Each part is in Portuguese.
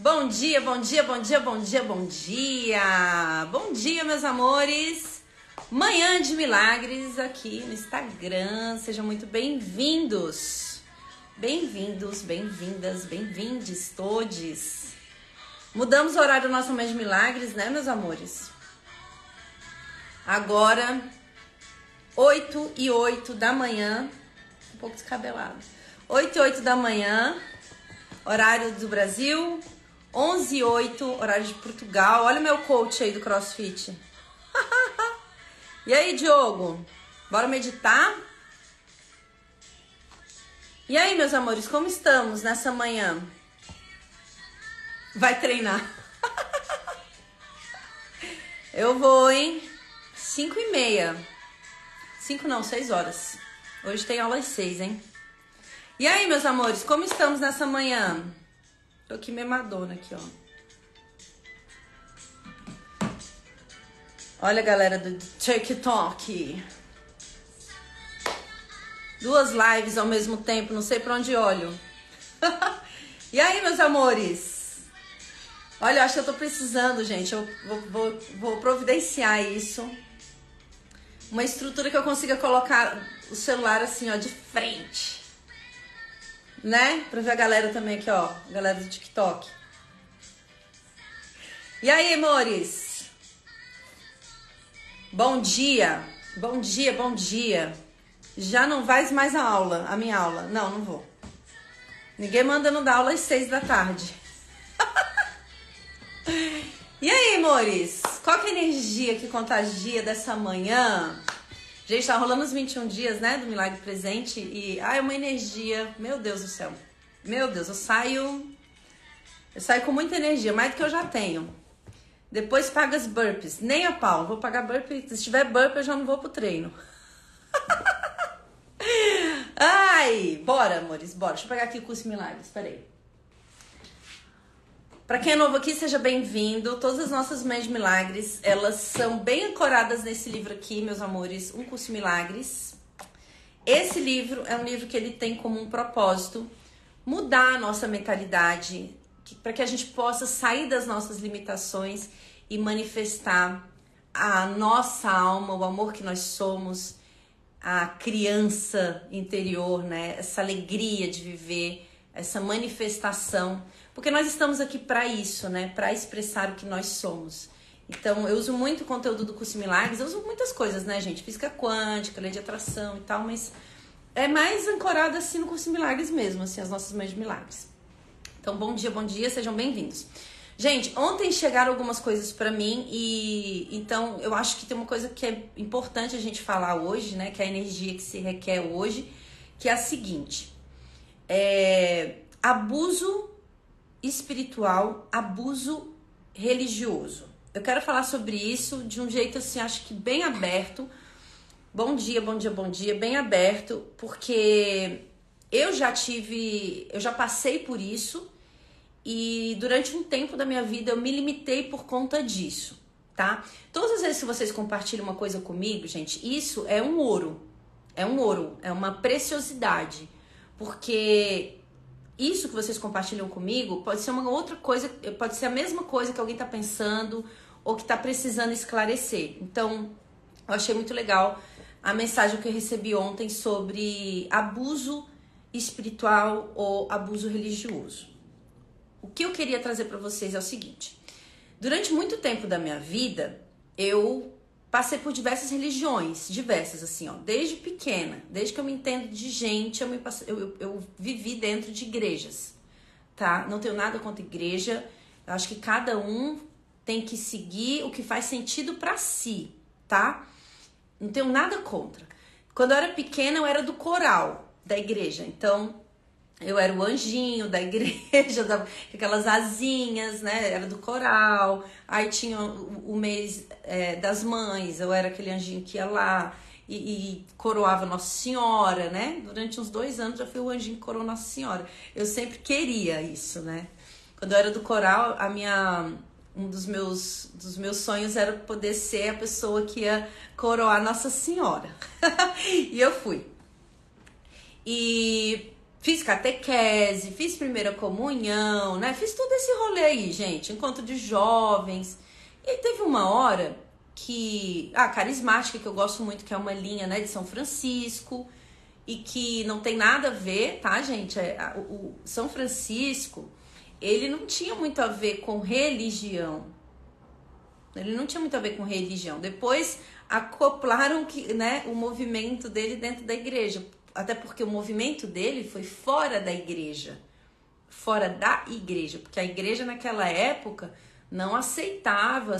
Bom dia, bom dia, bom dia, bom dia, bom dia. Bom dia, meus amores. Manhã de Milagres aqui no Instagram. Sejam muito bem-vindos. Bem-vindos, bem-vindas, bem-vindes todos. Mudamos o horário do nosso Manhã de Milagres, né, meus amores? Agora, 8 e 8 da manhã. Um pouco descabelado. 8 e 8 da manhã, horário do Brasil. 11 e 8, horário de Portugal. Olha o meu coach aí do CrossFit. e aí, Diogo? Bora meditar? E aí, meus amores, como estamos nessa manhã? Vai treinar. Eu vou, hein? 5 e meia. 5 não, 6 horas. Hoje tem aula às 6, hein? E aí, meus amores, como estamos nessa manhã? Tô aqui memadona aqui, ó. Olha a galera do TikTok. Duas lives ao mesmo tempo, não sei pra onde olho. e aí, meus amores? Olha, eu acho que eu tô precisando, gente. Eu vou, vou, vou providenciar isso. Uma estrutura que eu consiga colocar o celular assim, ó, de frente né? Pra ver a galera também aqui, ó. Galera do TikTok. E aí, amores? Bom dia. Bom dia, bom dia. Já não vais mais a aula, a minha aula. Não, não vou. Ninguém manda não dar aula às seis da tarde. e aí, amores? Qual que é a energia que contagia dessa manhã? Gente, tá rolando os 21 dias, né, do Milagre Presente e ai, uma energia, meu Deus do céu. Meu Deus, eu saio eu saio com muita energia, mais do que eu já tenho. Depois paga as burpees. Nem a pau, vou pagar burpee. Se tiver burpee, eu já não vou pro treino. Ai, bora, amores, bora. Deixa eu pegar aqui o curso Milagres, peraí. Para quem é novo aqui, seja bem-vindo. Todas as nossas mães de milagres, elas são bem ancoradas nesse livro aqui, meus amores, Um Curso Milagres. Esse livro é um livro que ele tem como um propósito mudar a nossa mentalidade, para que a gente possa sair das nossas limitações e manifestar a nossa alma, o amor que nós somos, a criança interior, né? Essa alegria de viver, essa manifestação porque nós estamos aqui para isso, né? Para expressar o que nós somos. Então, eu uso muito o conteúdo do curso Milagres, eu uso muitas coisas, né, gente? Física quântica, lei de atração e tal, mas é mais ancorado assim no curso Milagres mesmo, assim, as nossas mães de milagres. Então, bom dia, bom dia, sejam bem-vindos. Gente, ontem chegaram algumas coisas para mim e então eu acho que tem uma coisa que é importante a gente falar hoje, né? Que é a energia que se requer hoje, que é a seguinte: é, abuso espiritual, abuso religioso. Eu quero falar sobre isso de um jeito assim, acho que bem aberto. Bom dia, bom dia, bom dia, bem aberto, porque eu já tive, eu já passei por isso e durante um tempo da minha vida eu me limitei por conta disso, tá? Todas as vezes que vocês compartilham uma coisa comigo, gente, isso é um ouro. É um ouro, é uma preciosidade, porque isso que vocês compartilham comigo pode ser uma outra coisa, pode ser a mesma coisa que alguém está pensando ou que está precisando esclarecer. Então, eu achei muito legal a mensagem que eu recebi ontem sobre abuso espiritual ou abuso religioso. O que eu queria trazer para vocês é o seguinte: durante muito tempo da minha vida, eu passei por diversas religiões, diversas, assim, ó, desde pequena, desde que eu me entendo de gente, eu, me passei, eu, eu, eu vivi dentro de igrejas, tá? Não tenho nada contra igreja, eu acho que cada um tem que seguir o que faz sentido para si, tá? Não tenho nada contra. Quando eu era pequena, eu era do coral da igreja, então eu era o anjinho da igreja, da, aquelas asinhas, né? Era do coral. Aí tinha o, o mês é, das mães, eu era aquele anjinho que ia lá e, e, coroava Nossa Senhora, né? Durante uns dois anos já fui o anjinho que coroou Nossa Senhora. Eu sempre queria isso, né? Quando eu era do coral, a minha um dos meus, dos meus sonhos era poder ser a pessoa que ia coroar Nossa Senhora. e eu fui. E fiz catequese, fiz primeira comunhão, né? Fiz todo esse rolê aí, gente, encontro de jovens. E teve uma hora que a ah, carismática que eu gosto muito, que é uma linha, né, de São Francisco, e que não tem nada a ver, tá, gente? É, o São Francisco, ele não tinha muito a ver com religião. Ele não tinha muito a ver com religião. Depois acoplaram que, né, o movimento dele dentro da igreja, até porque o movimento dele foi fora da igreja, fora da igreja, porque a igreja naquela época não aceitava,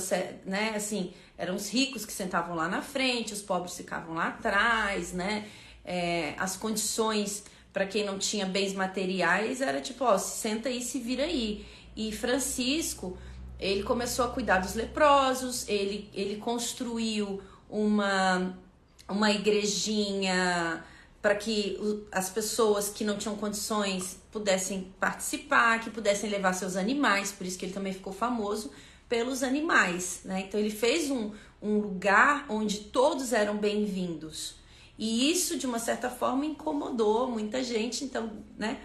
né, assim, eram os ricos que sentavam lá na frente, os pobres ficavam lá atrás, né, é, as condições para quem não tinha bens materiais era tipo, ó, senta aí, se vira aí. E Francisco, ele começou a cuidar dos leprosos, ele, ele construiu uma, uma igrejinha para que as pessoas que não tinham condições pudessem participar, que pudessem levar seus animais, por isso que ele também ficou famoso pelos animais, né? Então ele fez um, um lugar onde todos eram bem-vindos. E isso, de uma certa forma, incomodou muita gente, então, né?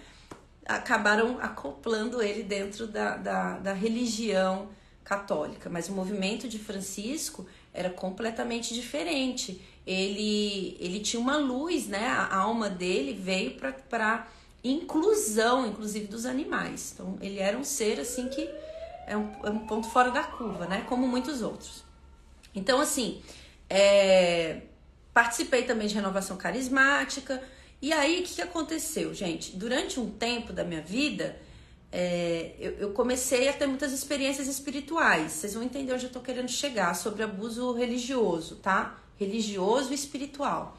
Acabaram acoplando ele dentro da, da, da religião católica. Mas o movimento de Francisco era completamente diferente. Ele, ele tinha uma luz, né? A alma dele veio para inclusão, inclusive dos animais. Então, ele era um ser assim que é um, é um ponto fora da curva, né? Como muitos outros. Então, assim, é, participei também de renovação carismática. E aí, o que, aconteceu, gente? Durante um tempo da minha vida, é, eu, eu, comecei a ter muitas experiências espirituais. Vocês vão entender onde eu tô querendo chegar sobre abuso religioso, tá? Religioso e espiritual.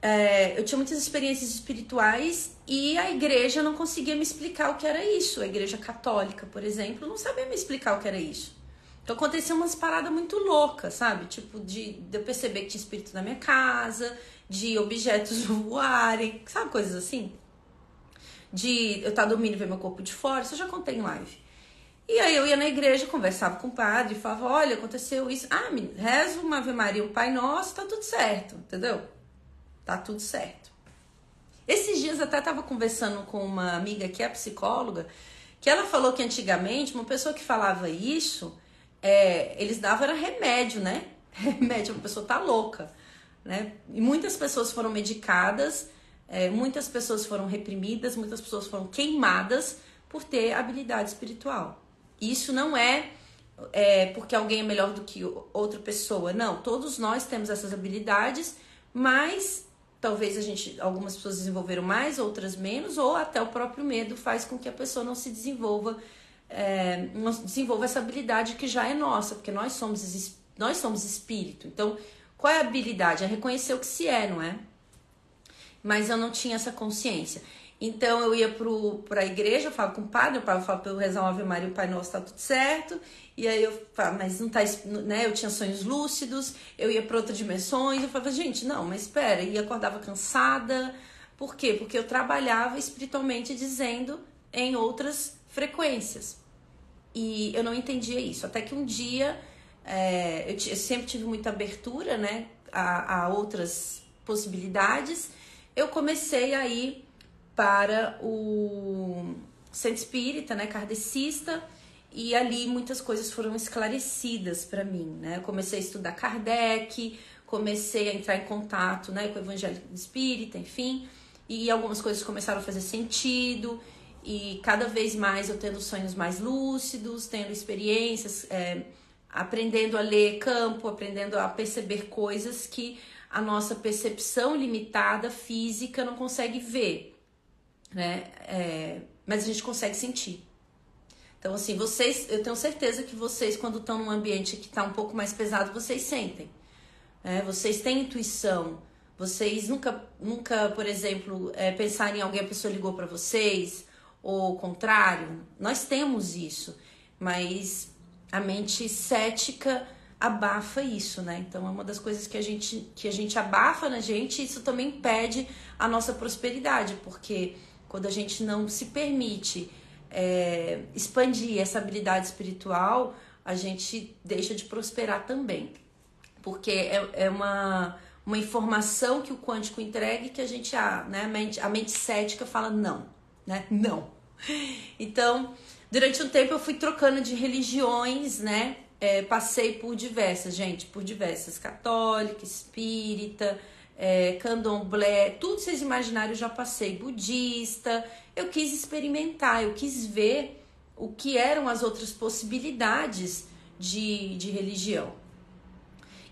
É, eu tinha muitas experiências espirituais e a igreja não conseguia me explicar o que era isso. A igreja católica, por exemplo, não sabia me explicar o que era isso. Então aconteceu umas paradas muito loucas, sabe? Tipo, de, de eu perceber que tinha espírito na minha casa, de objetos voarem, sabe? Coisas assim de eu estar tá dormindo e ver meu corpo de fora, isso eu já contei em live. E aí eu ia na igreja, conversava com o padre, falava, olha, aconteceu isso. Ah, me uma Ave Maria, um Pai Nosso, tá tudo certo, entendeu? Tá tudo certo. Esses dias até tava conversando com uma amiga que é psicóloga, que ela falou que antigamente uma pessoa que falava isso, é, eles davam era remédio, né? Remédio, a pessoa tá louca, né? E muitas pessoas foram medicadas é, muitas pessoas foram reprimidas, muitas pessoas foram queimadas por ter habilidade espiritual. Isso não é, é porque alguém é melhor do que outra pessoa. Não, todos nós temos essas habilidades, mas talvez a gente, algumas pessoas desenvolveram mais, outras menos, ou até o próprio medo faz com que a pessoa não se desenvolva, é, não desenvolva essa habilidade que já é nossa, porque nós somos nós somos espírito. Então, qual é a habilidade? É reconhecer o que se é, não é? mas eu não tinha essa consciência. Então eu ia para a igreja, eu falava com o padre, o padre falava para eu rezar uma Ave Maria, o Pai Nosso tá tudo certo. E aí eu falava, mas não tá, né? Eu tinha sonhos lúcidos, eu ia para outras dimensões. Eu falava, gente, não, mas espera, e acordava cansada. Por quê? Porque eu trabalhava espiritualmente dizendo em outras frequências. E eu não entendia isso. Até que um dia é, eu, eu sempre tive muita abertura, né? A, a outras possibilidades eu comecei a ir para o centro espírita, né, kardecista, e ali muitas coisas foram esclarecidas para mim, né? Eu comecei a estudar Kardec, comecei a entrar em contato, né, com o evangelho espírita, enfim, e algumas coisas começaram a fazer sentido, e cada vez mais eu tendo sonhos mais lúcidos, tendo experiências, é, aprendendo a ler campo, aprendendo a perceber coisas que a nossa percepção limitada física não consegue ver, né? É, mas a gente consegue sentir. Então, assim, vocês, eu tenho certeza que vocês, quando estão num ambiente que está um pouco mais pesado, vocês sentem. Né? Vocês têm intuição. Vocês nunca, nunca por exemplo, é, pensaram em alguém, a pessoa ligou para vocês, ou o contrário. Nós temos isso, mas a mente cética abafa isso, né? Então é uma das coisas que a gente que a gente abafa na gente, isso também impede a nossa prosperidade, porque quando a gente não se permite é, expandir essa habilidade espiritual, a gente deixa de prosperar também, porque é, é uma uma informação que o quântico entregue que a gente, a, né, a, mente, a mente cética fala não, né? Não. Então, durante um tempo eu fui trocando de religiões, né? É, passei por diversas, gente, por diversas, católica, espírita, é, candomblé, tudo vocês imaginarem eu já passei, budista. Eu quis experimentar, eu quis ver o que eram as outras possibilidades de, de religião.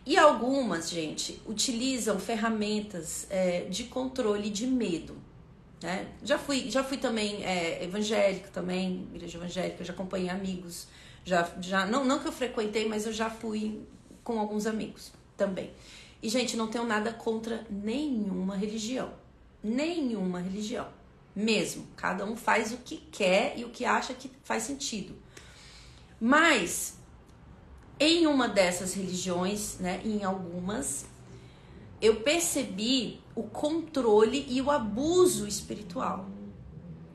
E algumas, gente, utilizam ferramentas é, de controle de medo. Né? Já fui, já fui também é, evangélico também, igreja evangélica, já acompanhei amigos, já, já não, não que eu frequentei, mas eu já fui com alguns amigos também. E, gente, não tenho nada contra nenhuma religião. Nenhuma religião. Mesmo. Cada um faz o que quer e o que acha que faz sentido. Mas em uma dessas religiões, né, em algumas, eu percebi o controle e o abuso espiritual.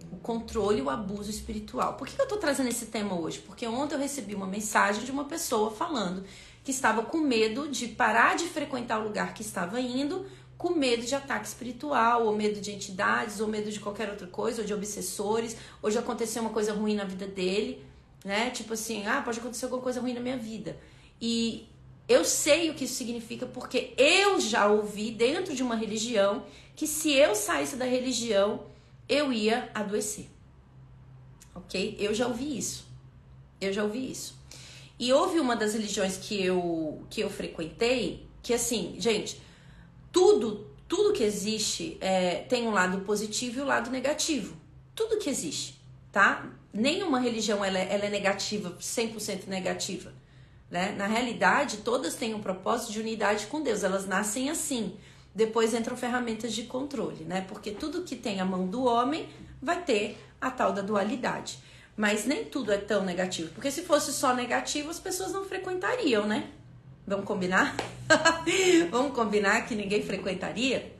O controle e o abuso espiritual. Por que eu tô trazendo esse tema hoje? Porque ontem eu recebi uma mensagem de uma pessoa falando que estava com medo de parar de frequentar o lugar que estava indo, com medo de ataque espiritual, ou medo de entidades, ou medo de qualquer outra coisa, ou de obsessores, ou de acontecer uma coisa ruim na vida dele né? Tipo assim, ah, pode acontecer alguma coisa ruim na minha vida. E eu sei o que isso significa porque eu já ouvi dentro de uma religião que se eu saísse da religião, eu ia adoecer. Ok? Eu já ouvi isso. Eu já ouvi isso. E houve uma das religiões que eu, que eu frequentei que, assim, gente, tudo, tudo que existe é, tem um lado positivo e um lado negativo. Tudo que existe, tá? nenhuma religião ela, é, ela é negativa, 100% negativa. Né? Na realidade, todas têm um propósito de unidade com Deus, elas nascem assim. Depois entram ferramentas de controle, né? Porque tudo que tem a mão do homem vai ter a tal da dualidade. Mas nem tudo é tão negativo, porque se fosse só negativo, as pessoas não frequentariam, né? Vamos combinar? Vamos combinar que ninguém frequentaria?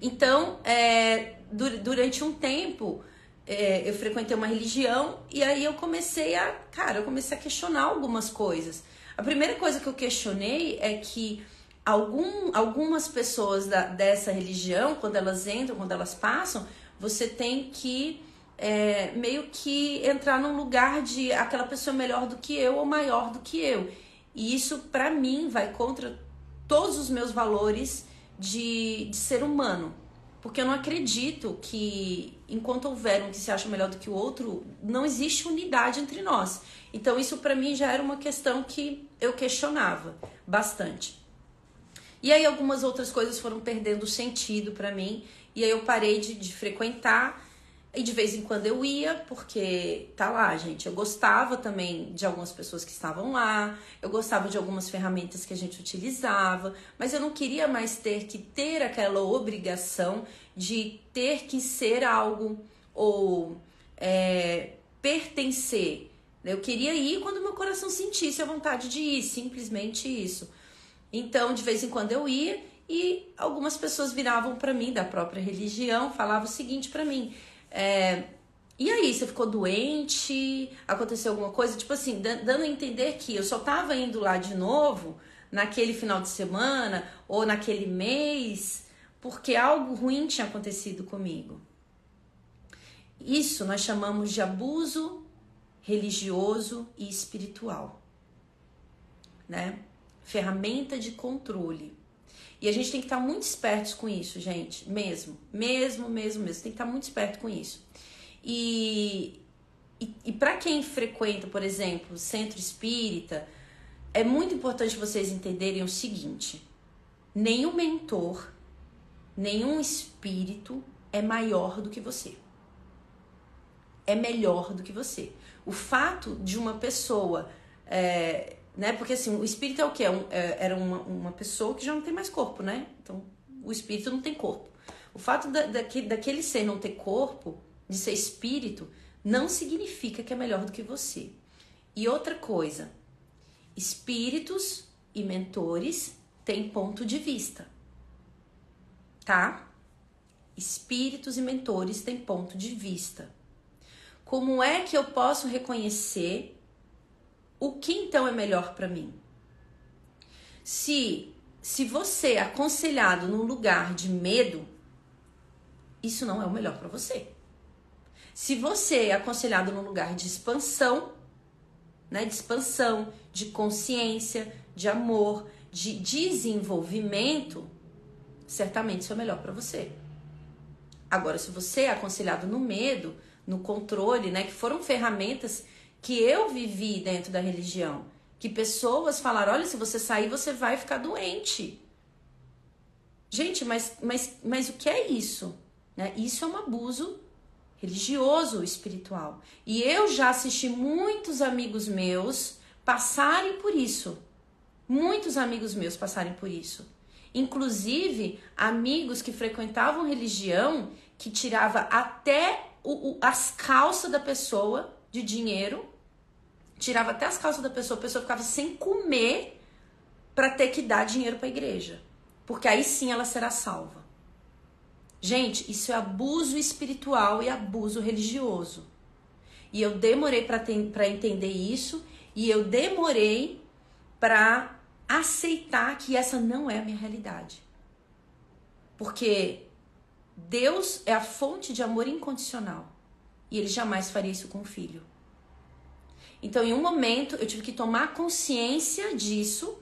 Então, é, durante um tempo, é, eu frequentei uma religião e aí eu comecei a, cara, eu comecei a questionar algumas coisas. A primeira coisa que eu questionei é que algum, algumas pessoas da, dessa religião, quando elas entram, quando elas passam, você tem que é, meio que entrar num lugar de aquela pessoa melhor do que eu ou maior do que eu. E isso, para mim, vai contra todos os meus valores de, de ser humano. Porque eu não acredito que, enquanto houver um que se acha melhor do que o outro, não existe unidade entre nós. Então, isso para mim já era uma questão que eu questionava bastante. E aí, algumas outras coisas foram perdendo sentido para mim. E aí, eu parei de, de frequentar e de vez em quando eu ia, porque tá lá, gente. Eu gostava também de algumas pessoas que estavam lá, eu gostava de algumas ferramentas que a gente utilizava, mas eu não queria mais ter que ter aquela obrigação de ter que ser algo ou é, pertencer. Eu queria ir quando meu coração sentisse a vontade de ir, simplesmente isso. Então, de vez em quando eu ia e algumas pessoas viravam para mim da própria religião, falavam o seguinte para mim: é, e aí, você ficou doente? Aconteceu alguma coisa? Tipo assim, dando a entender que eu só tava indo lá de novo naquele final de semana ou naquele mês porque algo ruim tinha acontecido comigo. Isso nós chamamos de abuso religioso e espiritual, né? Ferramenta de controle. E a gente tem que estar muito espertos com isso, gente, mesmo, mesmo, mesmo, mesmo. Tem que estar muito esperto com isso. E, e, e para quem frequenta, por exemplo, centro espírita, é muito importante vocês entenderem o seguinte: nenhum mentor, nenhum espírito é maior do que você. É melhor do que você. O fato de uma pessoa é, né? Porque assim, o espírito é o que? É um, é, era uma, uma pessoa que já não tem mais corpo, né? Então, o espírito não tem corpo. O fato da, daquele, daquele ser não ter corpo, de ser espírito, não significa que é melhor do que você. E outra coisa, espíritos e mentores têm ponto de vista, tá? Espíritos e mentores têm ponto de vista. Como é que eu posso reconhecer o que então é melhor para mim? Se se você é aconselhado num lugar de medo, isso não é o melhor para você. Se você é aconselhado num lugar de expansão, né, de expansão, de consciência, de amor, de desenvolvimento, certamente isso é melhor para você. Agora, se você é aconselhado no medo, no controle, né, que foram ferramentas que eu vivi dentro da religião, que pessoas falaram: olha, se você sair, você vai ficar doente. Gente, mas, mas, mas o que é isso? Né? Isso é um abuso religioso, espiritual. E eu já assisti muitos amigos meus passarem por isso. Muitos amigos meus passarem por isso. Inclusive, amigos que frequentavam religião que tirava até o, o, as calças da pessoa de dinheiro, tirava até as calças da pessoa, a pessoa ficava sem comer para ter que dar dinheiro para a igreja, porque aí sim ela será salva. Gente, isso é abuso espiritual e abuso religioso. E eu demorei para entender isso e eu demorei para aceitar que essa não é a minha realidade. Porque Deus é a fonte de amor incondicional e ele jamais faria isso com o filho. Então, em um momento, eu tive que tomar consciência disso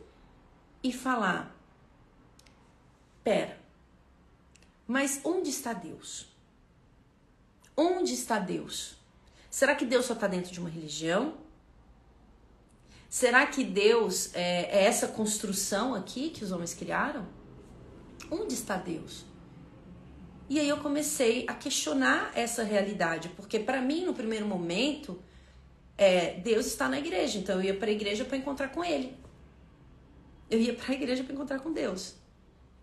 e falar: pera, mas onde está Deus? Onde está Deus? Será que Deus só está dentro de uma religião? Será que Deus é, é essa construção aqui que os homens criaram? Onde está Deus? E aí eu comecei a questionar essa realidade, porque para mim, no primeiro momento, é, Deus está na igreja, então eu ia para a igreja para encontrar com Ele. Eu ia para a igreja para encontrar com Deus.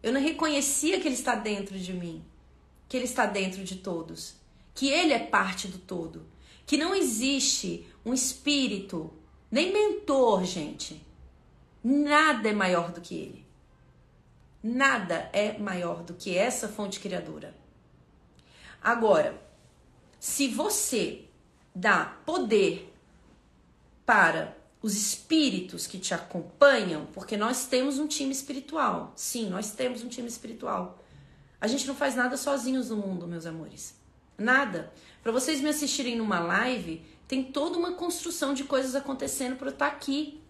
Eu não reconhecia que Ele está dentro de mim, que Ele está dentro de todos, que Ele é parte do todo, que não existe um espírito, nem mentor, gente. Nada é maior do que Ele. Nada é maior do que essa fonte criadora. Agora, se você dá poder para os espíritos que te acompanham, porque nós temos um time espiritual. Sim, nós temos um time espiritual. A gente não faz nada sozinhos no mundo, meus amores. Nada. Para vocês me assistirem numa live, tem toda uma construção de coisas acontecendo para eu estar tá aqui.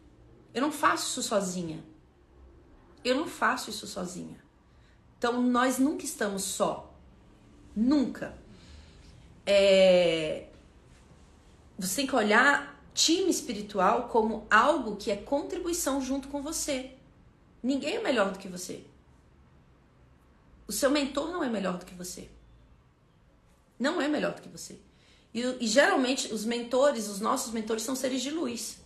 Eu não faço isso sozinha. Eu não faço isso sozinha. Então nós nunca estamos só. Nunca. É... Você tem que olhar time espiritual como algo que é contribuição junto com você. Ninguém é melhor do que você. O seu mentor não é melhor do que você. Não é melhor do que você. E, e geralmente os mentores, os nossos mentores são seres de luz.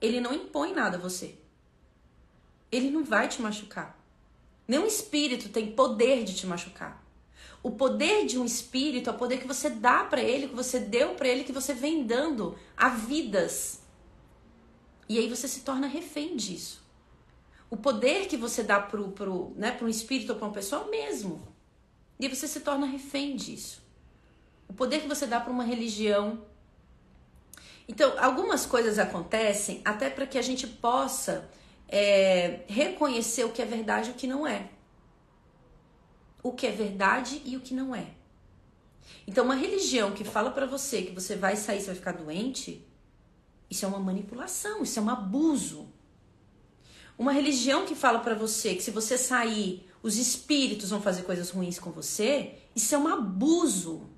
Ele não impõe nada a você. Ele não vai te machucar. Nenhum espírito tem poder de te machucar. O poder de um espírito é o poder que você dá para ele, que você deu para ele, que você vem dando a vidas. E aí você se torna refém disso. O poder que você dá pro, pro, né, pro um espírito ou para uma pessoa é o mesmo. E você se torna refém disso. O poder que você dá para uma religião. Então, algumas coisas acontecem até para que a gente possa é, reconhecer o que é verdade e o que não é o que é verdade e o que não é. Então, uma religião que fala para você que você vai sair, você vai ficar doente, isso é uma manipulação, isso é um abuso. Uma religião que fala para você que se você sair, os espíritos vão fazer coisas ruins com você, isso é um abuso.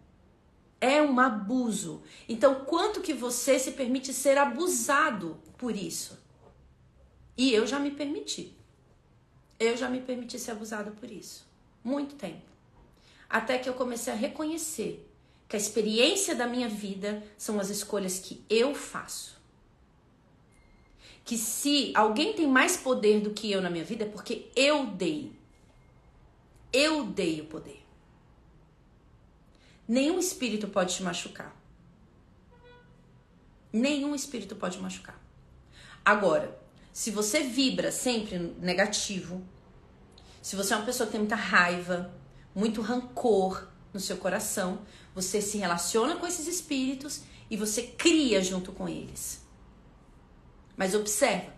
É um abuso. Então, quanto que você se permite ser abusado por isso? E eu já me permiti. Eu já me permiti ser abusada por isso. Muito tempo. Até que eu comecei a reconhecer que a experiência da minha vida são as escolhas que eu faço. Que se alguém tem mais poder do que eu na minha vida é porque eu dei. Eu dei o poder. Nenhum espírito pode te machucar. Nenhum espírito pode machucar. Agora, se você vibra sempre negativo, se você é uma pessoa que tem muita raiva, muito rancor no seu coração, você se relaciona com esses espíritos e você cria junto com eles. Mas observa,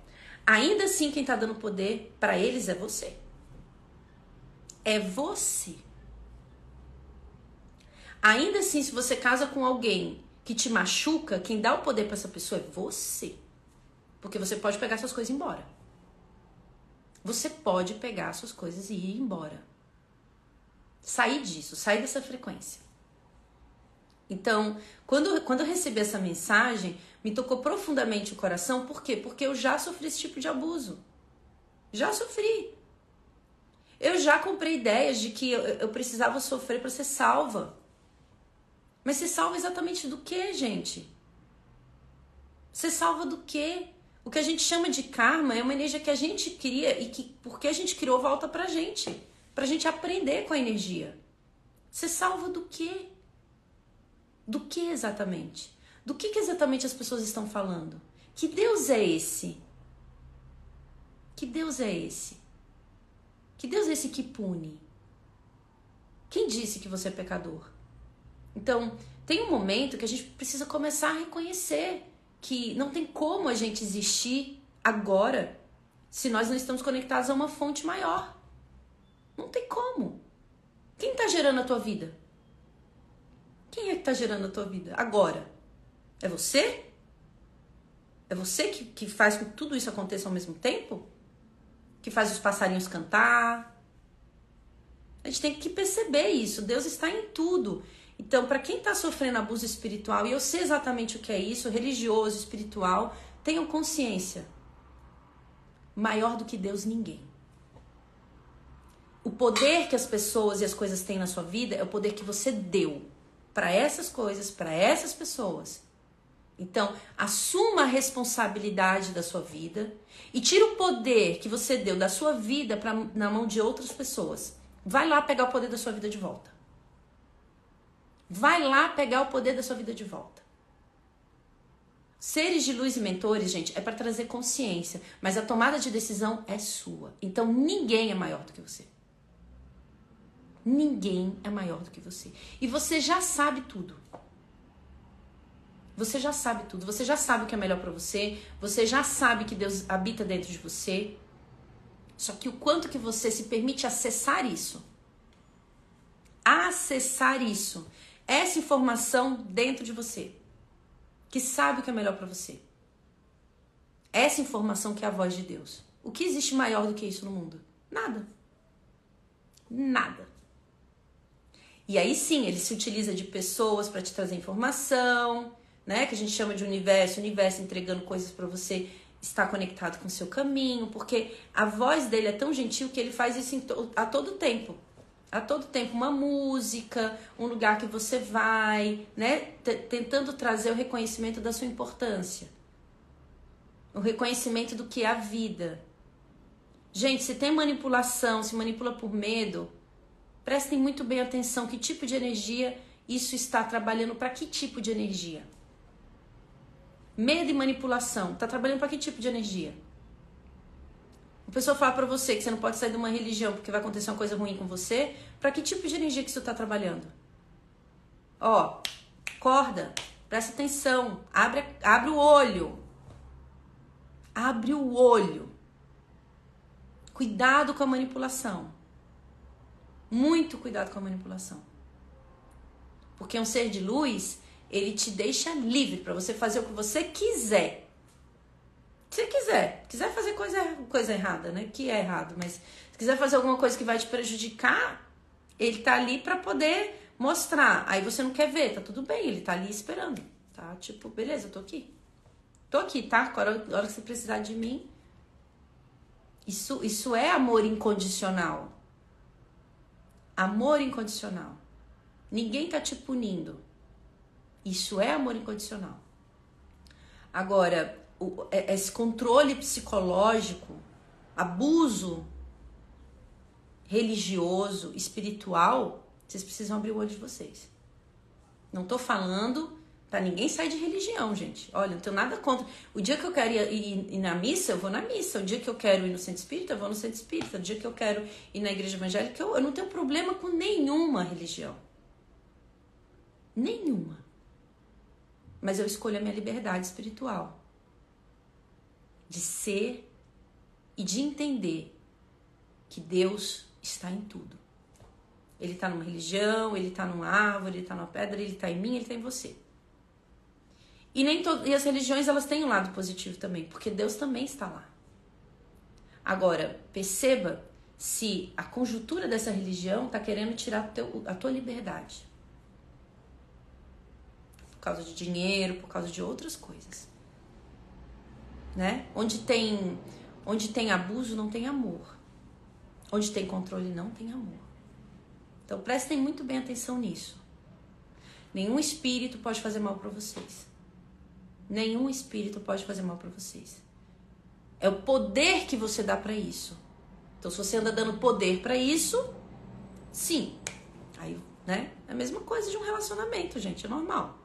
Ainda assim, quem tá dando poder para eles é você. É você. Ainda assim, se você casa com alguém que te machuca, quem dá o poder para essa pessoa é você. Porque você pode pegar suas coisas e ir embora. Você pode pegar suas coisas e ir embora. Sair disso, sair dessa frequência. Então, quando, quando eu recebi essa mensagem, me tocou profundamente o coração. Por quê? Porque eu já sofri esse tipo de abuso. Já sofri. Eu já comprei ideias de que eu, eu precisava sofrer para ser salva. Mas ser salva exatamente do que, gente? Ser salva do quê? O que a gente chama de karma é uma energia que a gente cria e que, porque a gente criou, volta pra gente. Pra gente aprender com a energia. Ser salva do quê? Do que exatamente? Do que, que exatamente as pessoas estão falando? Que Deus é esse? Que Deus é esse? Que Deus é esse que pune? Quem disse que você é pecador? Então, tem um momento que a gente precisa começar a reconhecer que não tem como a gente existir agora se nós não estamos conectados a uma fonte maior. Não tem como. Quem está gerando a tua vida? Quem é que está gerando a tua vida agora? É você? É você que, que faz com que tudo isso aconteça ao mesmo tempo? Que faz os passarinhos cantar? A gente tem que perceber isso. Deus está em tudo. Então, para quem está sofrendo abuso espiritual, e eu sei exatamente o que é isso, religioso, espiritual, tenham consciência. Maior do que Deus, ninguém. O poder que as pessoas e as coisas têm na sua vida é o poder que você deu para essas coisas, para essas pessoas. Então, assuma a responsabilidade da sua vida e tira o poder que você deu da sua vida pra, na mão de outras pessoas. Vai lá pegar o poder da sua vida de volta. Vai lá pegar o poder da sua vida de volta. Seres de luz e mentores, gente, é para trazer consciência, mas a tomada de decisão é sua. Então ninguém é maior do que você. Ninguém é maior do que você. E você já sabe tudo. Você já sabe tudo. Você já sabe o que é melhor para você. Você já sabe que Deus habita dentro de você. Só que o quanto que você se permite acessar isso. Acessar isso. Essa informação dentro de você. Que sabe o que é melhor para você. Essa informação que é a voz de Deus. O que existe maior do que isso no mundo? Nada. Nada. E aí sim, ele se utiliza de pessoas para te trazer informação, né? Que a gente chama de universo, universo entregando coisas para você estar conectado com o seu caminho, porque a voz dele é tão gentil que ele faz isso a todo tempo. A todo tempo, uma música, um lugar que você vai, né? T tentando trazer o reconhecimento da sua importância. O reconhecimento do que é a vida. Gente, se tem manipulação, se manipula por medo, Prestem muito bem atenção que tipo de energia isso está trabalhando para que tipo de energia. Medo e manipulação, está trabalhando para que tipo de energia? A pessoa fala para você que você não pode sair de uma religião porque vai acontecer uma coisa ruim com você, para que tipo de energia que isso está trabalhando? Ó, acorda, presta atenção, abre, abre o olho. Abre o olho. Cuidado com a manipulação. Muito cuidado com a manipulação. Porque um ser de luz, ele te deixa livre para você fazer o que você quiser. Se quiser, quiser fazer coisa, coisa errada, né? Que é errado, mas se quiser fazer alguma coisa que vai te prejudicar, ele tá ali para poder mostrar. Aí você não quer ver, tá tudo bem, ele tá ali esperando, tá? Tipo, beleza, eu tô aqui. Tô aqui, tá? A hora, hora que você precisar de mim. Isso, isso é amor incondicional. Amor incondicional. Ninguém tá te punindo. Isso é amor incondicional. Agora, o, é, esse controle psicológico, abuso religioso, espiritual, vocês precisam abrir o olho de vocês. Não tô falando para ninguém sair de religião, gente. Olha, não tenho nada contra. O dia que eu quero ir, ir, ir, na missa, eu vou na missa. O dia que eu quero ir no centro espírita, eu vou no centro espírita. O dia que eu quero ir na igreja evangélica, eu, eu não tenho problema com nenhuma religião. Nenhuma. Mas eu escolho a minha liberdade espiritual. De ser e de entender que Deus está em tudo. Ele está numa religião, ele está numa árvore, ele está numa pedra, ele está em mim, ele está em você. E nem e as religiões elas têm um lado positivo também, porque Deus também está lá. Agora, perceba se a conjuntura dessa religião está querendo tirar teu, a tua liberdade. Por causa de dinheiro, por causa de outras coisas. Né? Onde tem onde tem abuso não tem amor. Onde tem controle não tem amor. Então prestem muito bem atenção nisso. Nenhum espírito pode fazer mal para vocês. Nenhum espírito pode fazer mal para vocês. É o poder que você dá para isso. Então, se você anda dando poder para isso, sim. Aí, né? É a mesma coisa de um relacionamento, gente, é normal.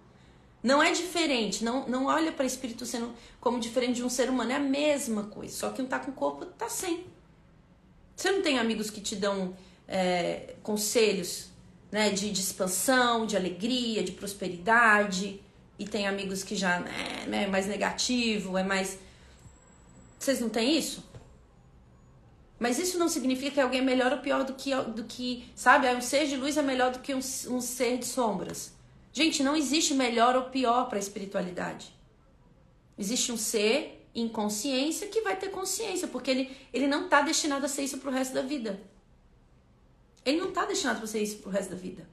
Não é diferente, não, não olha para espírito sendo como diferente de um ser humano, é a mesma coisa. Só que um tá com corpo, tá sem. Você não tem amigos que te dão é, conselhos né, de, de expansão, de alegria, de prosperidade e tem amigos que já né, é mais negativo, é mais. Vocês não têm isso? Mas isso não significa que alguém é melhor ou pior do que, do que sabe? Um ser de luz é melhor do que um, um ser de sombras. Gente, não existe melhor ou pior para a espiritualidade. Existe um ser em consciência que vai ter consciência, porque ele, ele não está destinado a ser isso para o resto da vida. Ele não está destinado para ser isso para o resto da vida.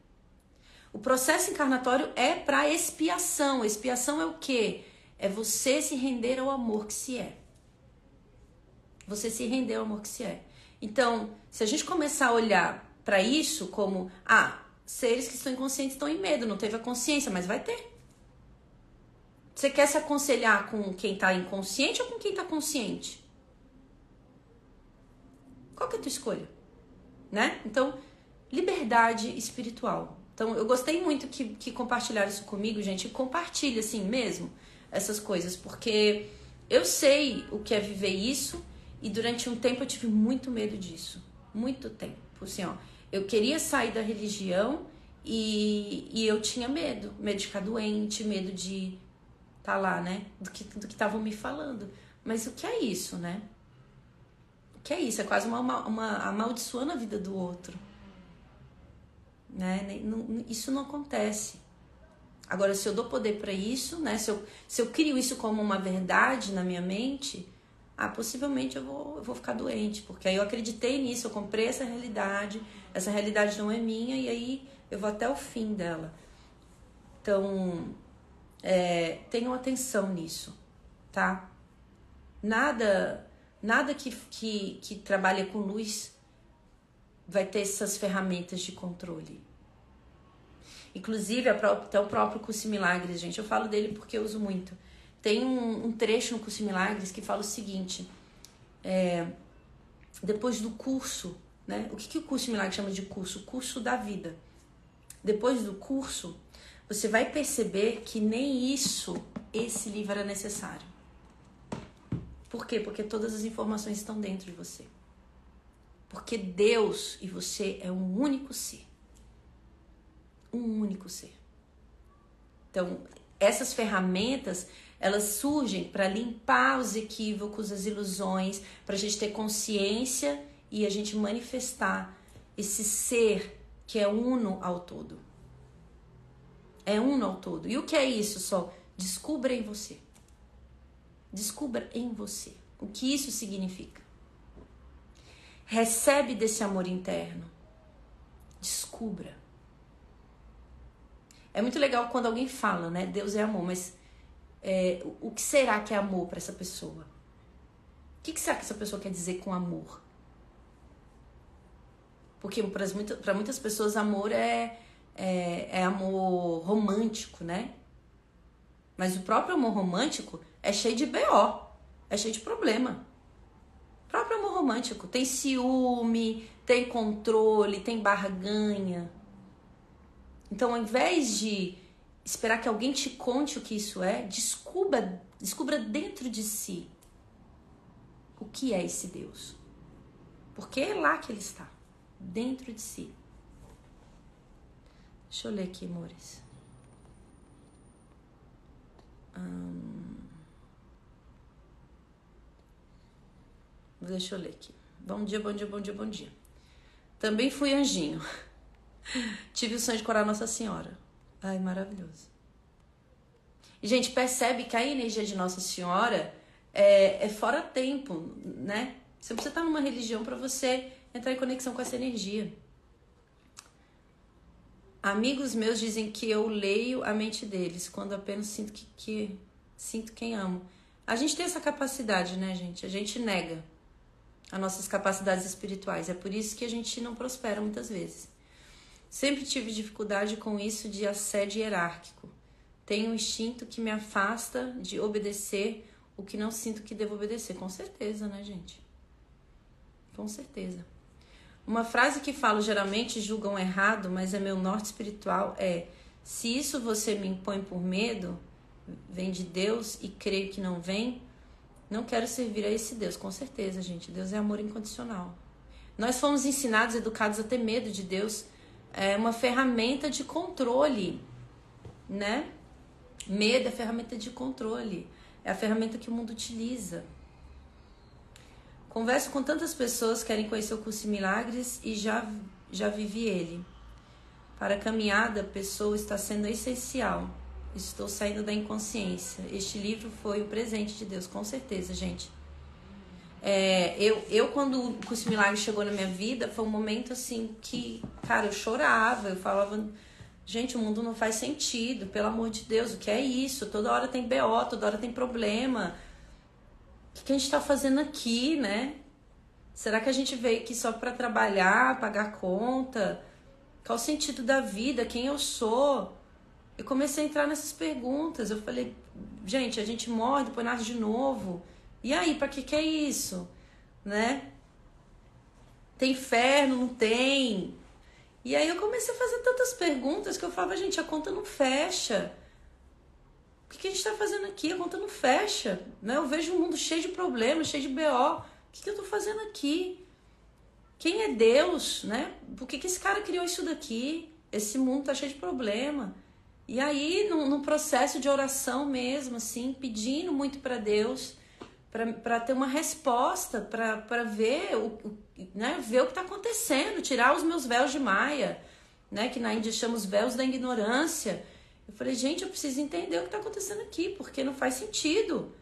O processo encarnatório é para expiação. Expiação é o quê? É você se render ao amor que se é. Você se render ao amor que se é. Então, se a gente começar a olhar para isso como, ah, seres que estão inconscientes estão em medo, não teve a consciência, mas vai ter. Você quer se aconselhar com quem está inconsciente ou com quem está consciente? Qual que é a tua escolha? Né? Então, liberdade espiritual. Então, eu gostei muito que, que compartilharam isso comigo, gente. Compartilha, assim mesmo, essas coisas, porque eu sei o que é viver isso e durante um tempo eu tive muito medo disso. Muito tempo. Assim, ó, eu queria sair da religião e, e eu tinha medo. Medo de ficar doente, medo de tá lá, né? Do que do estavam me falando. Mas o que é isso, né? O que é isso? É quase uma, uma, uma amaldiçoando a vida do outro. Né? Isso não acontece. Agora, se eu dou poder para isso, né? Se eu, se eu crio isso como uma verdade na minha mente, ah, possivelmente eu vou, eu vou ficar doente, porque aí eu acreditei nisso, eu comprei essa realidade, essa realidade não é minha, e aí eu vou até o fim dela. Então, é, tenham atenção nisso, tá? Nada, nada que, que, que trabalha com luz vai ter essas ferramentas de controle. Inclusive, até o próprio Curso Milagres, gente, eu falo dele porque eu uso muito. Tem um, um trecho no Curso Milagres que fala o seguinte: é, depois do curso, né? O que, que o Curso Milagres chama de curso? Curso da vida. Depois do curso, você vai perceber que nem isso, esse livro era necessário. Por quê? Porque todas as informações estão dentro de você. Porque Deus e você é um único ser. Um único ser. Então, essas ferramentas, elas surgem para limpar os equívocos, as ilusões, para a gente ter consciência e a gente manifestar esse ser que é uno ao todo. É uno ao todo. E o que é isso só? Descubra em você. Descubra em você o que isso significa. Recebe desse amor interno. Descubra. É muito legal quando alguém fala, né? Deus é amor, mas é, o que será que é amor para essa pessoa? O que, que será que essa pessoa quer dizer com amor? Porque para muitas, muitas pessoas amor é, é, é amor romântico, né? Mas o próprio amor romântico é cheio de BO, é cheio de problema próprio amor romântico. Tem ciúme, tem controle, tem barganha. Então, ao invés de esperar que alguém te conte o que isso é, descubra, descubra dentro de si o que é esse Deus. Porque é lá que ele está, dentro de si. Deixa eu ler aqui, amores. Hum... Deixa eu ler aqui. Bom dia, bom dia, bom dia, bom dia. Também fui anjinho. Tive o sonho de curar Nossa Senhora. Ai, maravilhoso. E, gente, percebe que a energia de Nossa Senhora é, é fora tempo, né? Você precisa estar numa religião para você entrar em conexão com essa energia. Amigos meus dizem que eu leio a mente deles quando apenas sinto que, que sinto quem amo. A gente tem essa capacidade, né, gente? A gente nega as nossas capacidades espirituais. É por isso que a gente não prospera muitas vezes. Sempre tive dificuldade com isso de assédio hierárquico. Tenho um instinto que me afasta de obedecer o que não sinto que devo obedecer. Com certeza, né, gente? Com certeza. Uma frase que falo geralmente julgam errado, mas é meu norte espiritual é: se isso você me impõe por medo, vem de Deus e creio que não vem, não quero servir a esse Deus. Com certeza, gente. Deus é amor incondicional. Nós fomos ensinados, educados a ter medo de Deus. É uma ferramenta de controle, né? Medo é ferramenta de controle. É a ferramenta que o mundo utiliza. Converso com tantas pessoas que querem conhecer o curso Milagres e já, já vivi ele. Para a caminhada, a pessoa está sendo essencial. Estou saindo da inconsciência. Este livro foi o presente de Deus, com certeza, gente. É, eu, eu, quando o curso Milagres chegou na minha vida, foi um momento assim que, cara, eu chorava, eu falava, gente, o mundo não faz sentido, pelo amor de Deus, o que é isso? Toda hora tem BO, toda hora tem problema que, que a gente está fazendo aqui, né? Será que a gente veio aqui só para trabalhar, pagar conta? Qual o sentido da vida? Quem eu sou? Eu comecei a entrar nessas perguntas. Eu falei, gente, a gente morre, depois nasce de novo. E aí, para que que é isso? Né? Tem inferno, não tem? E aí eu comecei a fazer tantas perguntas que eu falava, gente, a conta não fecha que, que a gente está fazendo aqui? A conta não fecha. Né? Eu vejo um mundo cheio de problemas, cheio de BO. O que, eu estou fazendo aqui? Quem é Deus? Né? Por que, que esse cara criou isso daqui? Esse mundo está cheio de problema. E aí, num, processo de oração mesmo, assim, pedindo muito para Deus, para ter uma resposta, para ver o, o, né, ver o que está acontecendo, tirar os meus véus de maia, né, que na Índia chamamos véus da ignorância, eu falei, gente, eu preciso entender o que está acontecendo aqui, porque não faz sentido.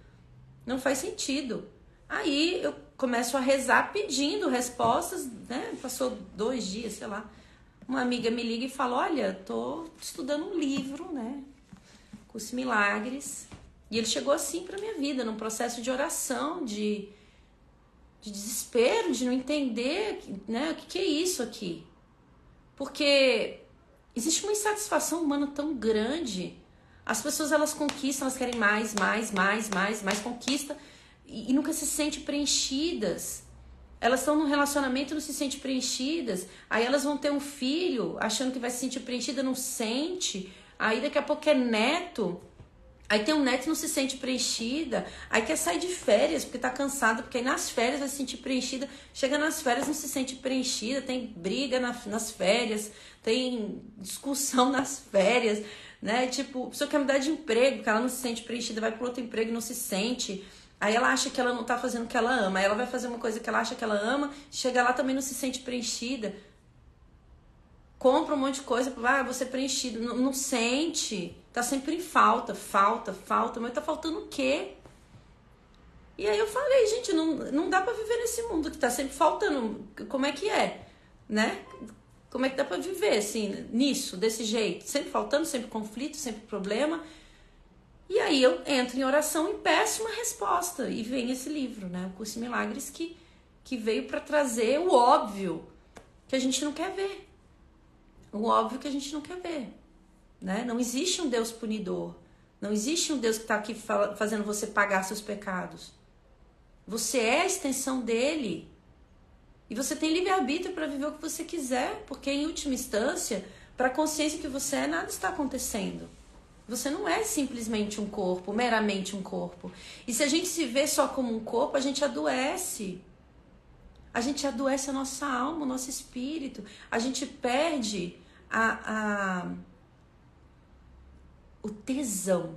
Não faz sentido. Aí eu começo a rezar pedindo respostas, né? Passou dois dias, sei lá. Uma amiga me liga e fala: Olha, tô estudando um livro, né? Curso Milagres. E ele chegou assim para minha vida, num processo de oração, de, de desespero, de não entender né, o que, que é isso aqui. Porque existe uma insatisfação humana tão grande. As pessoas elas conquistam, elas querem mais, mais, mais, mais, mais conquista e, e nunca se sentem preenchidas. Elas estão num relacionamento e não se sentem preenchidas. Aí elas vão ter um filho achando que vai se sentir preenchida, não sente. Aí daqui a pouco é neto. Aí tem um neto não se sente preenchida. Aí quer sair de férias porque tá cansada, porque aí nas férias vai se sentir preenchida. Chega nas férias não se sente preenchida, tem briga na, nas férias tem discussão nas férias, né? Tipo, a pessoa quer mudar de emprego, que ela não se sente preenchida, vai para outro emprego e não se sente. Aí ela acha que ela não tá fazendo o que ela ama. Aí ela vai fazer uma coisa que ela acha que ela ama, chega lá também não se sente preenchida. Compra um monte de coisa, ah, você preenchido. Não, não sente. Tá sempre em falta, falta, falta. Mas tá faltando o quê? E aí eu falei, gente, não, não dá para viver nesse mundo que tá sempre faltando. Como é que é? Né? Como é que dá para viver assim, nisso, desse jeito? Sempre faltando, sempre conflito, sempre problema. E aí eu entro em oração e peço uma resposta. E vem esse livro, né? O Curso Milagres, que, que veio para trazer o óbvio que a gente não quer ver. O óbvio que a gente não quer ver. Né? Não existe um Deus punidor. Não existe um Deus que está aqui fazendo você pagar seus pecados. Você é a extensão dele. E você tem livre-arbítrio para viver o que você quiser, porque em última instância, para a consciência que você é, nada está acontecendo. Você não é simplesmente um corpo, meramente um corpo. E se a gente se vê só como um corpo, a gente adoece. A gente adoece a nossa alma, o nosso espírito. A gente perde a, a, o tesão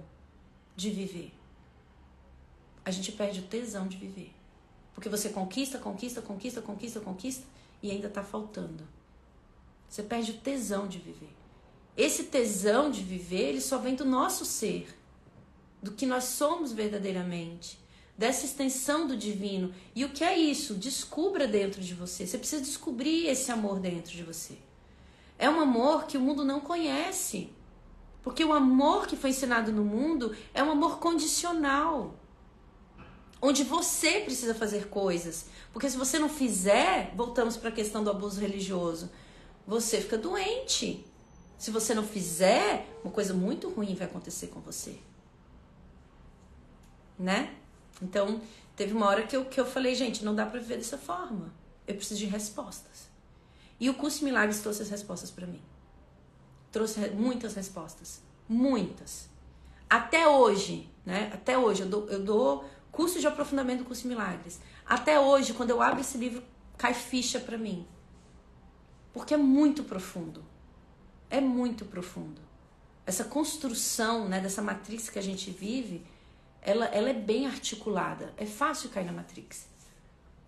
de viver. A gente perde o tesão de viver. Porque você conquista, conquista, conquista, conquista, conquista e ainda está faltando. Você perde o tesão de viver. Esse tesão de viver, ele só vem do nosso ser, do que nós somos verdadeiramente, dessa extensão do divino. E o que é isso? Descubra dentro de você. Você precisa descobrir esse amor dentro de você. É um amor que o mundo não conhece. Porque o amor que foi ensinado no mundo é um amor condicional. Onde você precisa fazer coisas. Porque se você não fizer, voltamos para a questão do abuso religioso, você fica doente. Se você não fizer, uma coisa muito ruim vai acontecer com você. Né? Então, teve uma hora que eu, que eu falei, gente, não dá para viver dessa forma. Eu preciso de respostas. E o curso Milagres trouxe as respostas para mim trouxe muitas respostas. Muitas. Até hoje, né? Até hoje, eu dou, eu dou curso de aprofundamento do curso Milagres. Até hoje, quando eu abro esse livro, cai ficha para mim. Porque é muito profundo. É muito profundo. Essa construção né, dessa matrix que a gente vive, ela, ela é bem articulada. É fácil cair na matrix.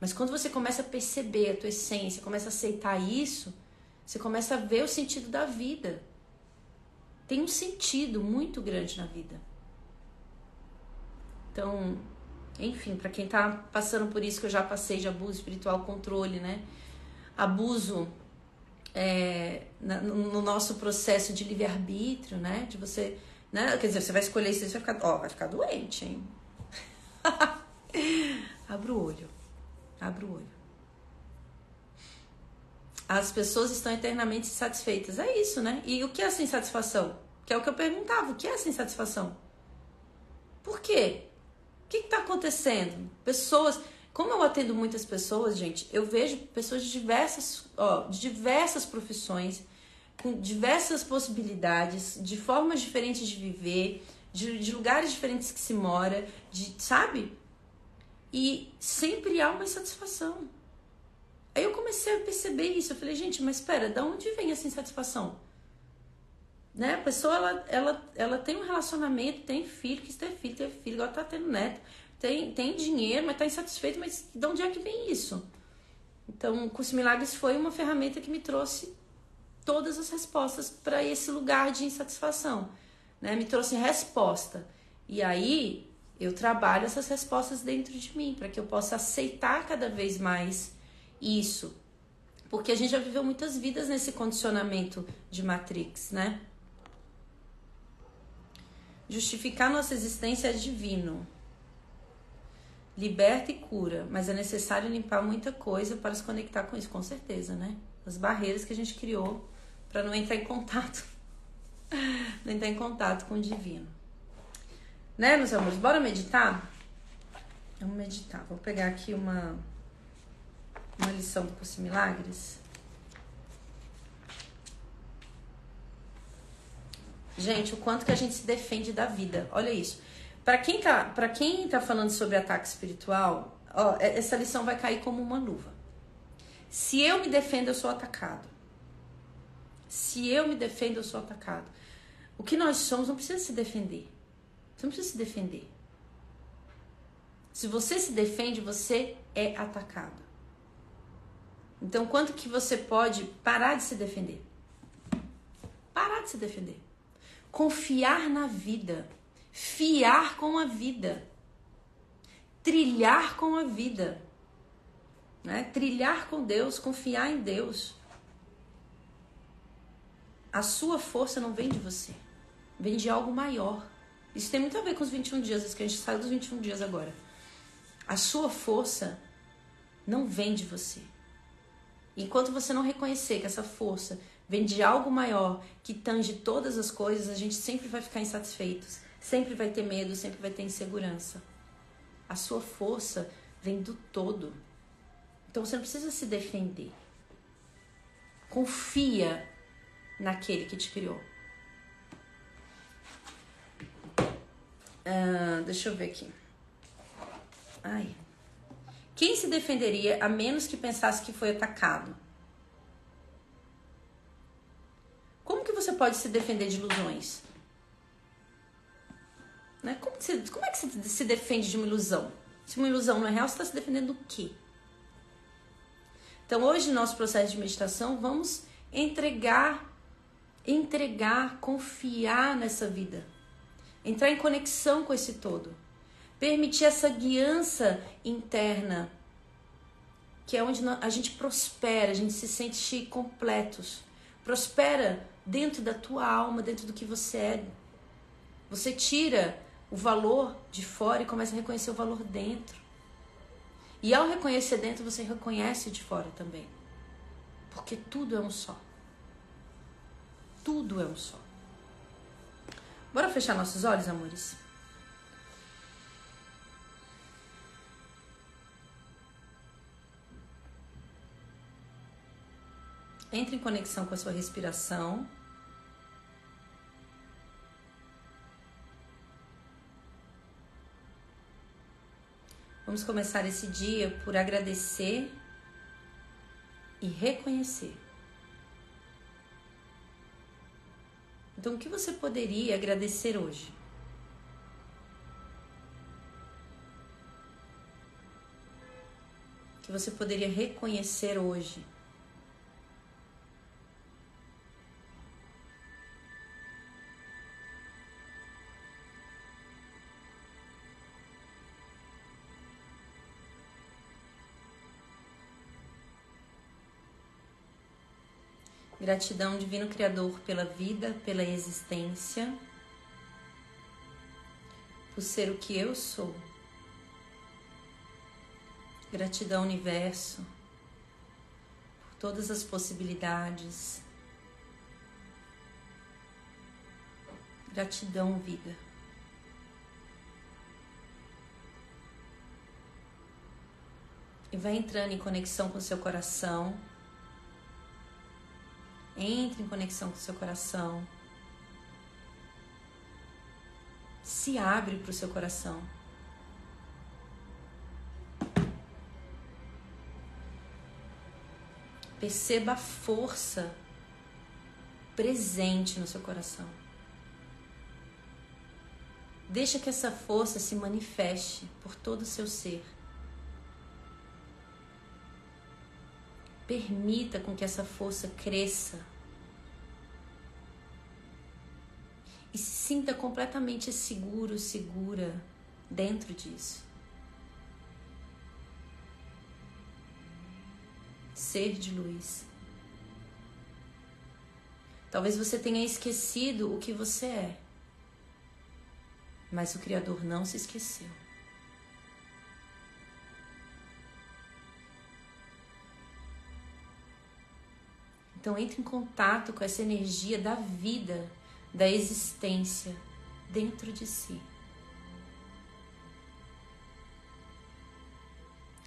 Mas quando você começa a perceber a tua essência, começa a aceitar isso, você começa a ver o sentido da vida tem um sentido muito grande na vida. Então, enfim, para quem tá passando por isso que eu já passei de abuso espiritual, controle, né? Abuso é, no nosso processo de livre-arbítrio, né? De você, né? Quer dizer, você vai escolher isso, você vai ficar, ó, vai ficar doente, hein? Abra o olho. Abra o olho. As pessoas estão eternamente insatisfeitas. É isso, né? E o que é essa insatisfação? Que é o que eu perguntava. O que é essa insatisfação? Por quê? O que está acontecendo? Pessoas. Como eu atendo muitas pessoas, gente, eu vejo pessoas de diversas, ó, de diversas profissões, com diversas possibilidades, de formas diferentes de viver, de, de lugares diferentes que se mora, de, sabe? E sempre há uma insatisfação. Aí eu comecei a perceber isso. Eu falei, gente, mas espera, da onde vem essa insatisfação? Né? A pessoa, ela, ela, ela tem um relacionamento, tem filho, quis ter filho, teve filho, agora tá tendo neto. Tem, tem dinheiro, mas tá insatisfeito, mas de onde é que vem isso? Então, o Curso Milagres foi uma ferramenta que me trouxe todas as respostas para esse lugar de insatisfação. Né? Me trouxe resposta. E aí, eu trabalho essas respostas dentro de mim, para que eu possa aceitar cada vez mais isso. Porque a gente já viveu muitas vidas nesse condicionamento de Matrix, né? Justificar nossa existência é divino. Liberta e cura, mas é necessário limpar muita coisa para se conectar com isso, com certeza, né? As barreiras que a gente criou para não entrar em contato. não entrar em contato com o divino. Né, meus amores? Bora meditar? Vamos meditar. Vou pegar aqui uma uma lição do Curso Milagres. Gente, o quanto que a gente se defende da vida. Olha isso. Para quem tá, para quem tá falando sobre ataque espiritual, ó, é, essa lição vai cair como uma luva. Se eu me defendo, eu sou atacado. Se eu me defendo, eu sou atacado. O que nós somos não precisa se defender. Você não precisa se defender. Se você se defende, você é atacado. Então, quanto que você pode parar de se defender? Parar de se defender. Confiar na vida. Fiar com a vida. Trilhar com a vida. Né? Trilhar com Deus, confiar em Deus. A sua força não vem de você, vem de algo maior. Isso tem muito a ver com os 21 dias, que a gente saiu dos 21 dias agora. A sua força não vem de você, Enquanto você não reconhecer que essa força vem de algo maior que tange todas as coisas, a gente sempre vai ficar insatisfeitos, sempre vai ter medo, sempre vai ter insegurança. A sua força vem do todo. Então você não precisa se defender. Confia naquele que te criou. Uh, deixa eu ver aqui. Ai. Quem se defenderia a menos que pensasse que foi atacado? Como que você pode se defender de ilusões? Né? Como, você, como é que você se defende de uma ilusão? Se uma ilusão não é real, você está se defendendo do quê? Então, hoje, no nosso processo de meditação, vamos entregar, entregar, confiar nessa vida, entrar em conexão com esse todo, permitir essa guiança interna, que é onde a gente prospera, a gente se sente completos. Prospera dentro da tua alma, dentro do que você é. Você tira o valor de fora e começa a reconhecer o valor dentro. E ao reconhecer dentro, você reconhece de fora também. Porque tudo é um só. Tudo é um só. Bora fechar nossos olhos, amores? Entre em conexão com a sua respiração. Vamos começar esse dia por agradecer e reconhecer. Então, o que você poderia agradecer hoje? O que você poderia reconhecer hoje? Gratidão, Divino Criador, pela vida, pela existência, por ser o que eu sou. Gratidão, Universo, por todas as possibilidades. Gratidão, vida. E vai entrando em conexão com seu coração. Entre em conexão com o seu coração. Se abre para o seu coração. Perceba a força presente no seu coração. Deixa que essa força se manifeste por todo o seu ser. Permita com que essa força cresça. E se sinta completamente seguro, segura dentro disso. Ser de luz. Talvez você tenha esquecido o que você é, mas o Criador não se esqueceu. Então entre em contato com essa energia da vida, da existência dentro de si.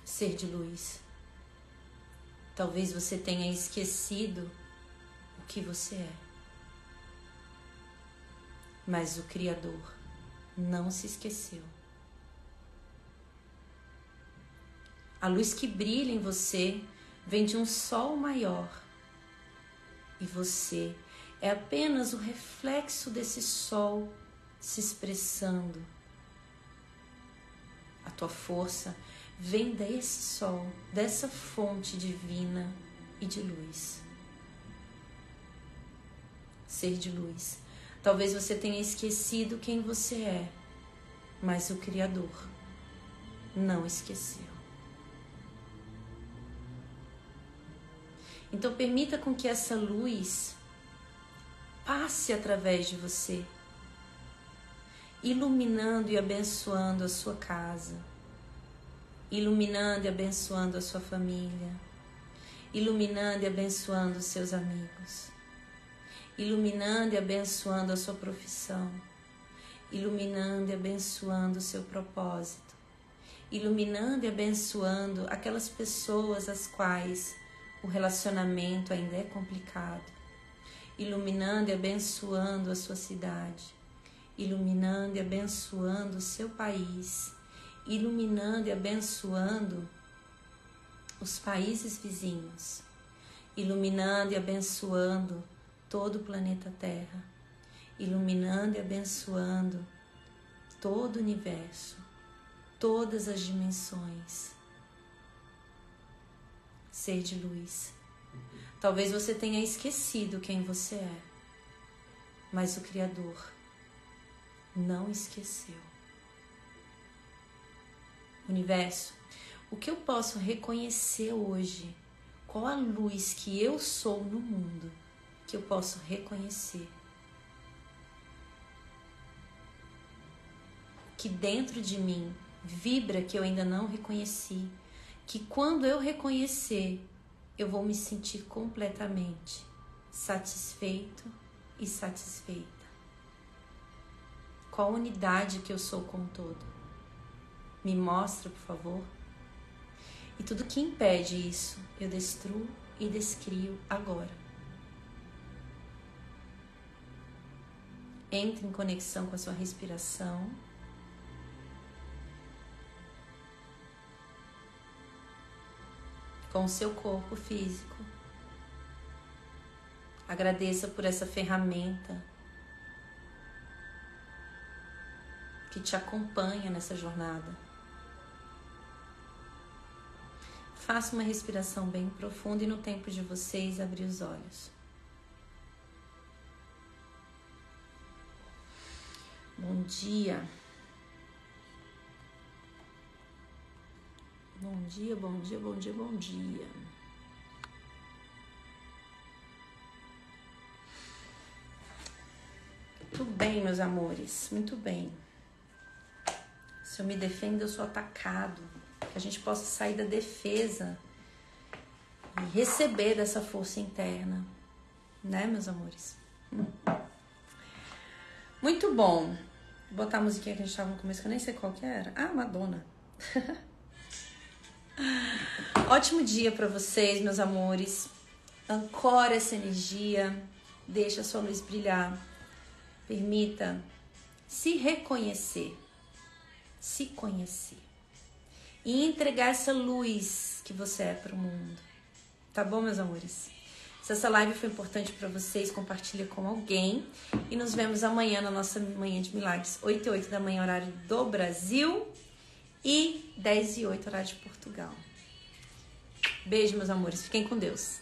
Ser de luz. Talvez você tenha esquecido o que você é. Mas o Criador não se esqueceu. A luz que brilha em você vem de um sol maior e você é apenas o reflexo desse sol se expressando. A tua força vem desse sol, dessa fonte divina e de luz. Ser de luz. Talvez você tenha esquecido quem você é, mas o Criador não esqueceu. Então permita com que essa luz passe através de você, iluminando e abençoando a sua casa, iluminando e abençoando a sua família, iluminando e abençoando os seus amigos, iluminando e abençoando a sua profissão, iluminando e abençoando o seu propósito, iluminando e abençoando aquelas pessoas as quais o relacionamento ainda é complicado, iluminando e abençoando a sua cidade, iluminando e abençoando o seu país, iluminando e abençoando os países vizinhos, iluminando e abençoando todo o planeta Terra, iluminando e abençoando todo o universo, todas as dimensões. Ser de luz. Talvez você tenha esquecido quem você é, mas o Criador não esqueceu. Universo, o que eu posso reconhecer hoje? Qual a luz que eu sou no mundo que eu posso reconhecer? Que dentro de mim vibra que eu ainda não reconheci, que quando eu reconhecer, eu vou me sentir completamente satisfeito e satisfeita. Qual unidade que eu sou com todo? Me mostra, por favor. E tudo que impede isso, eu destruo e descrio agora. Entre em conexão com a sua respiração. Com o seu corpo físico. Agradeça por essa ferramenta que te acompanha nessa jornada. Faça uma respiração bem profunda e no tempo de vocês abrir os olhos. Bom dia. Bom dia, bom dia, bom dia, bom dia. Muito bem, meus amores, muito bem. Se eu me defendo, eu sou atacado que a gente possa sair da defesa e receber dessa força interna, né, meus amores? Muito bom. Vou botar a musiquinha que a gente tava no começo, que eu nem sei qual que era. Ah, Madonna. Ótimo dia para vocês, meus amores. Ancora essa energia, deixa a sua luz brilhar. Permita se reconhecer, se conhecer e entregar essa luz que você é para o mundo. Tá bom, meus amores? Se essa live foi importante para vocês, compartilha com alguém e nos vemos amanhã na nossa manhã de milagres, 8 e 8 da manhã horário do Brasil e 10 e 8 horário de Portugal. Beijo, meus amores. Fiquem com Deus.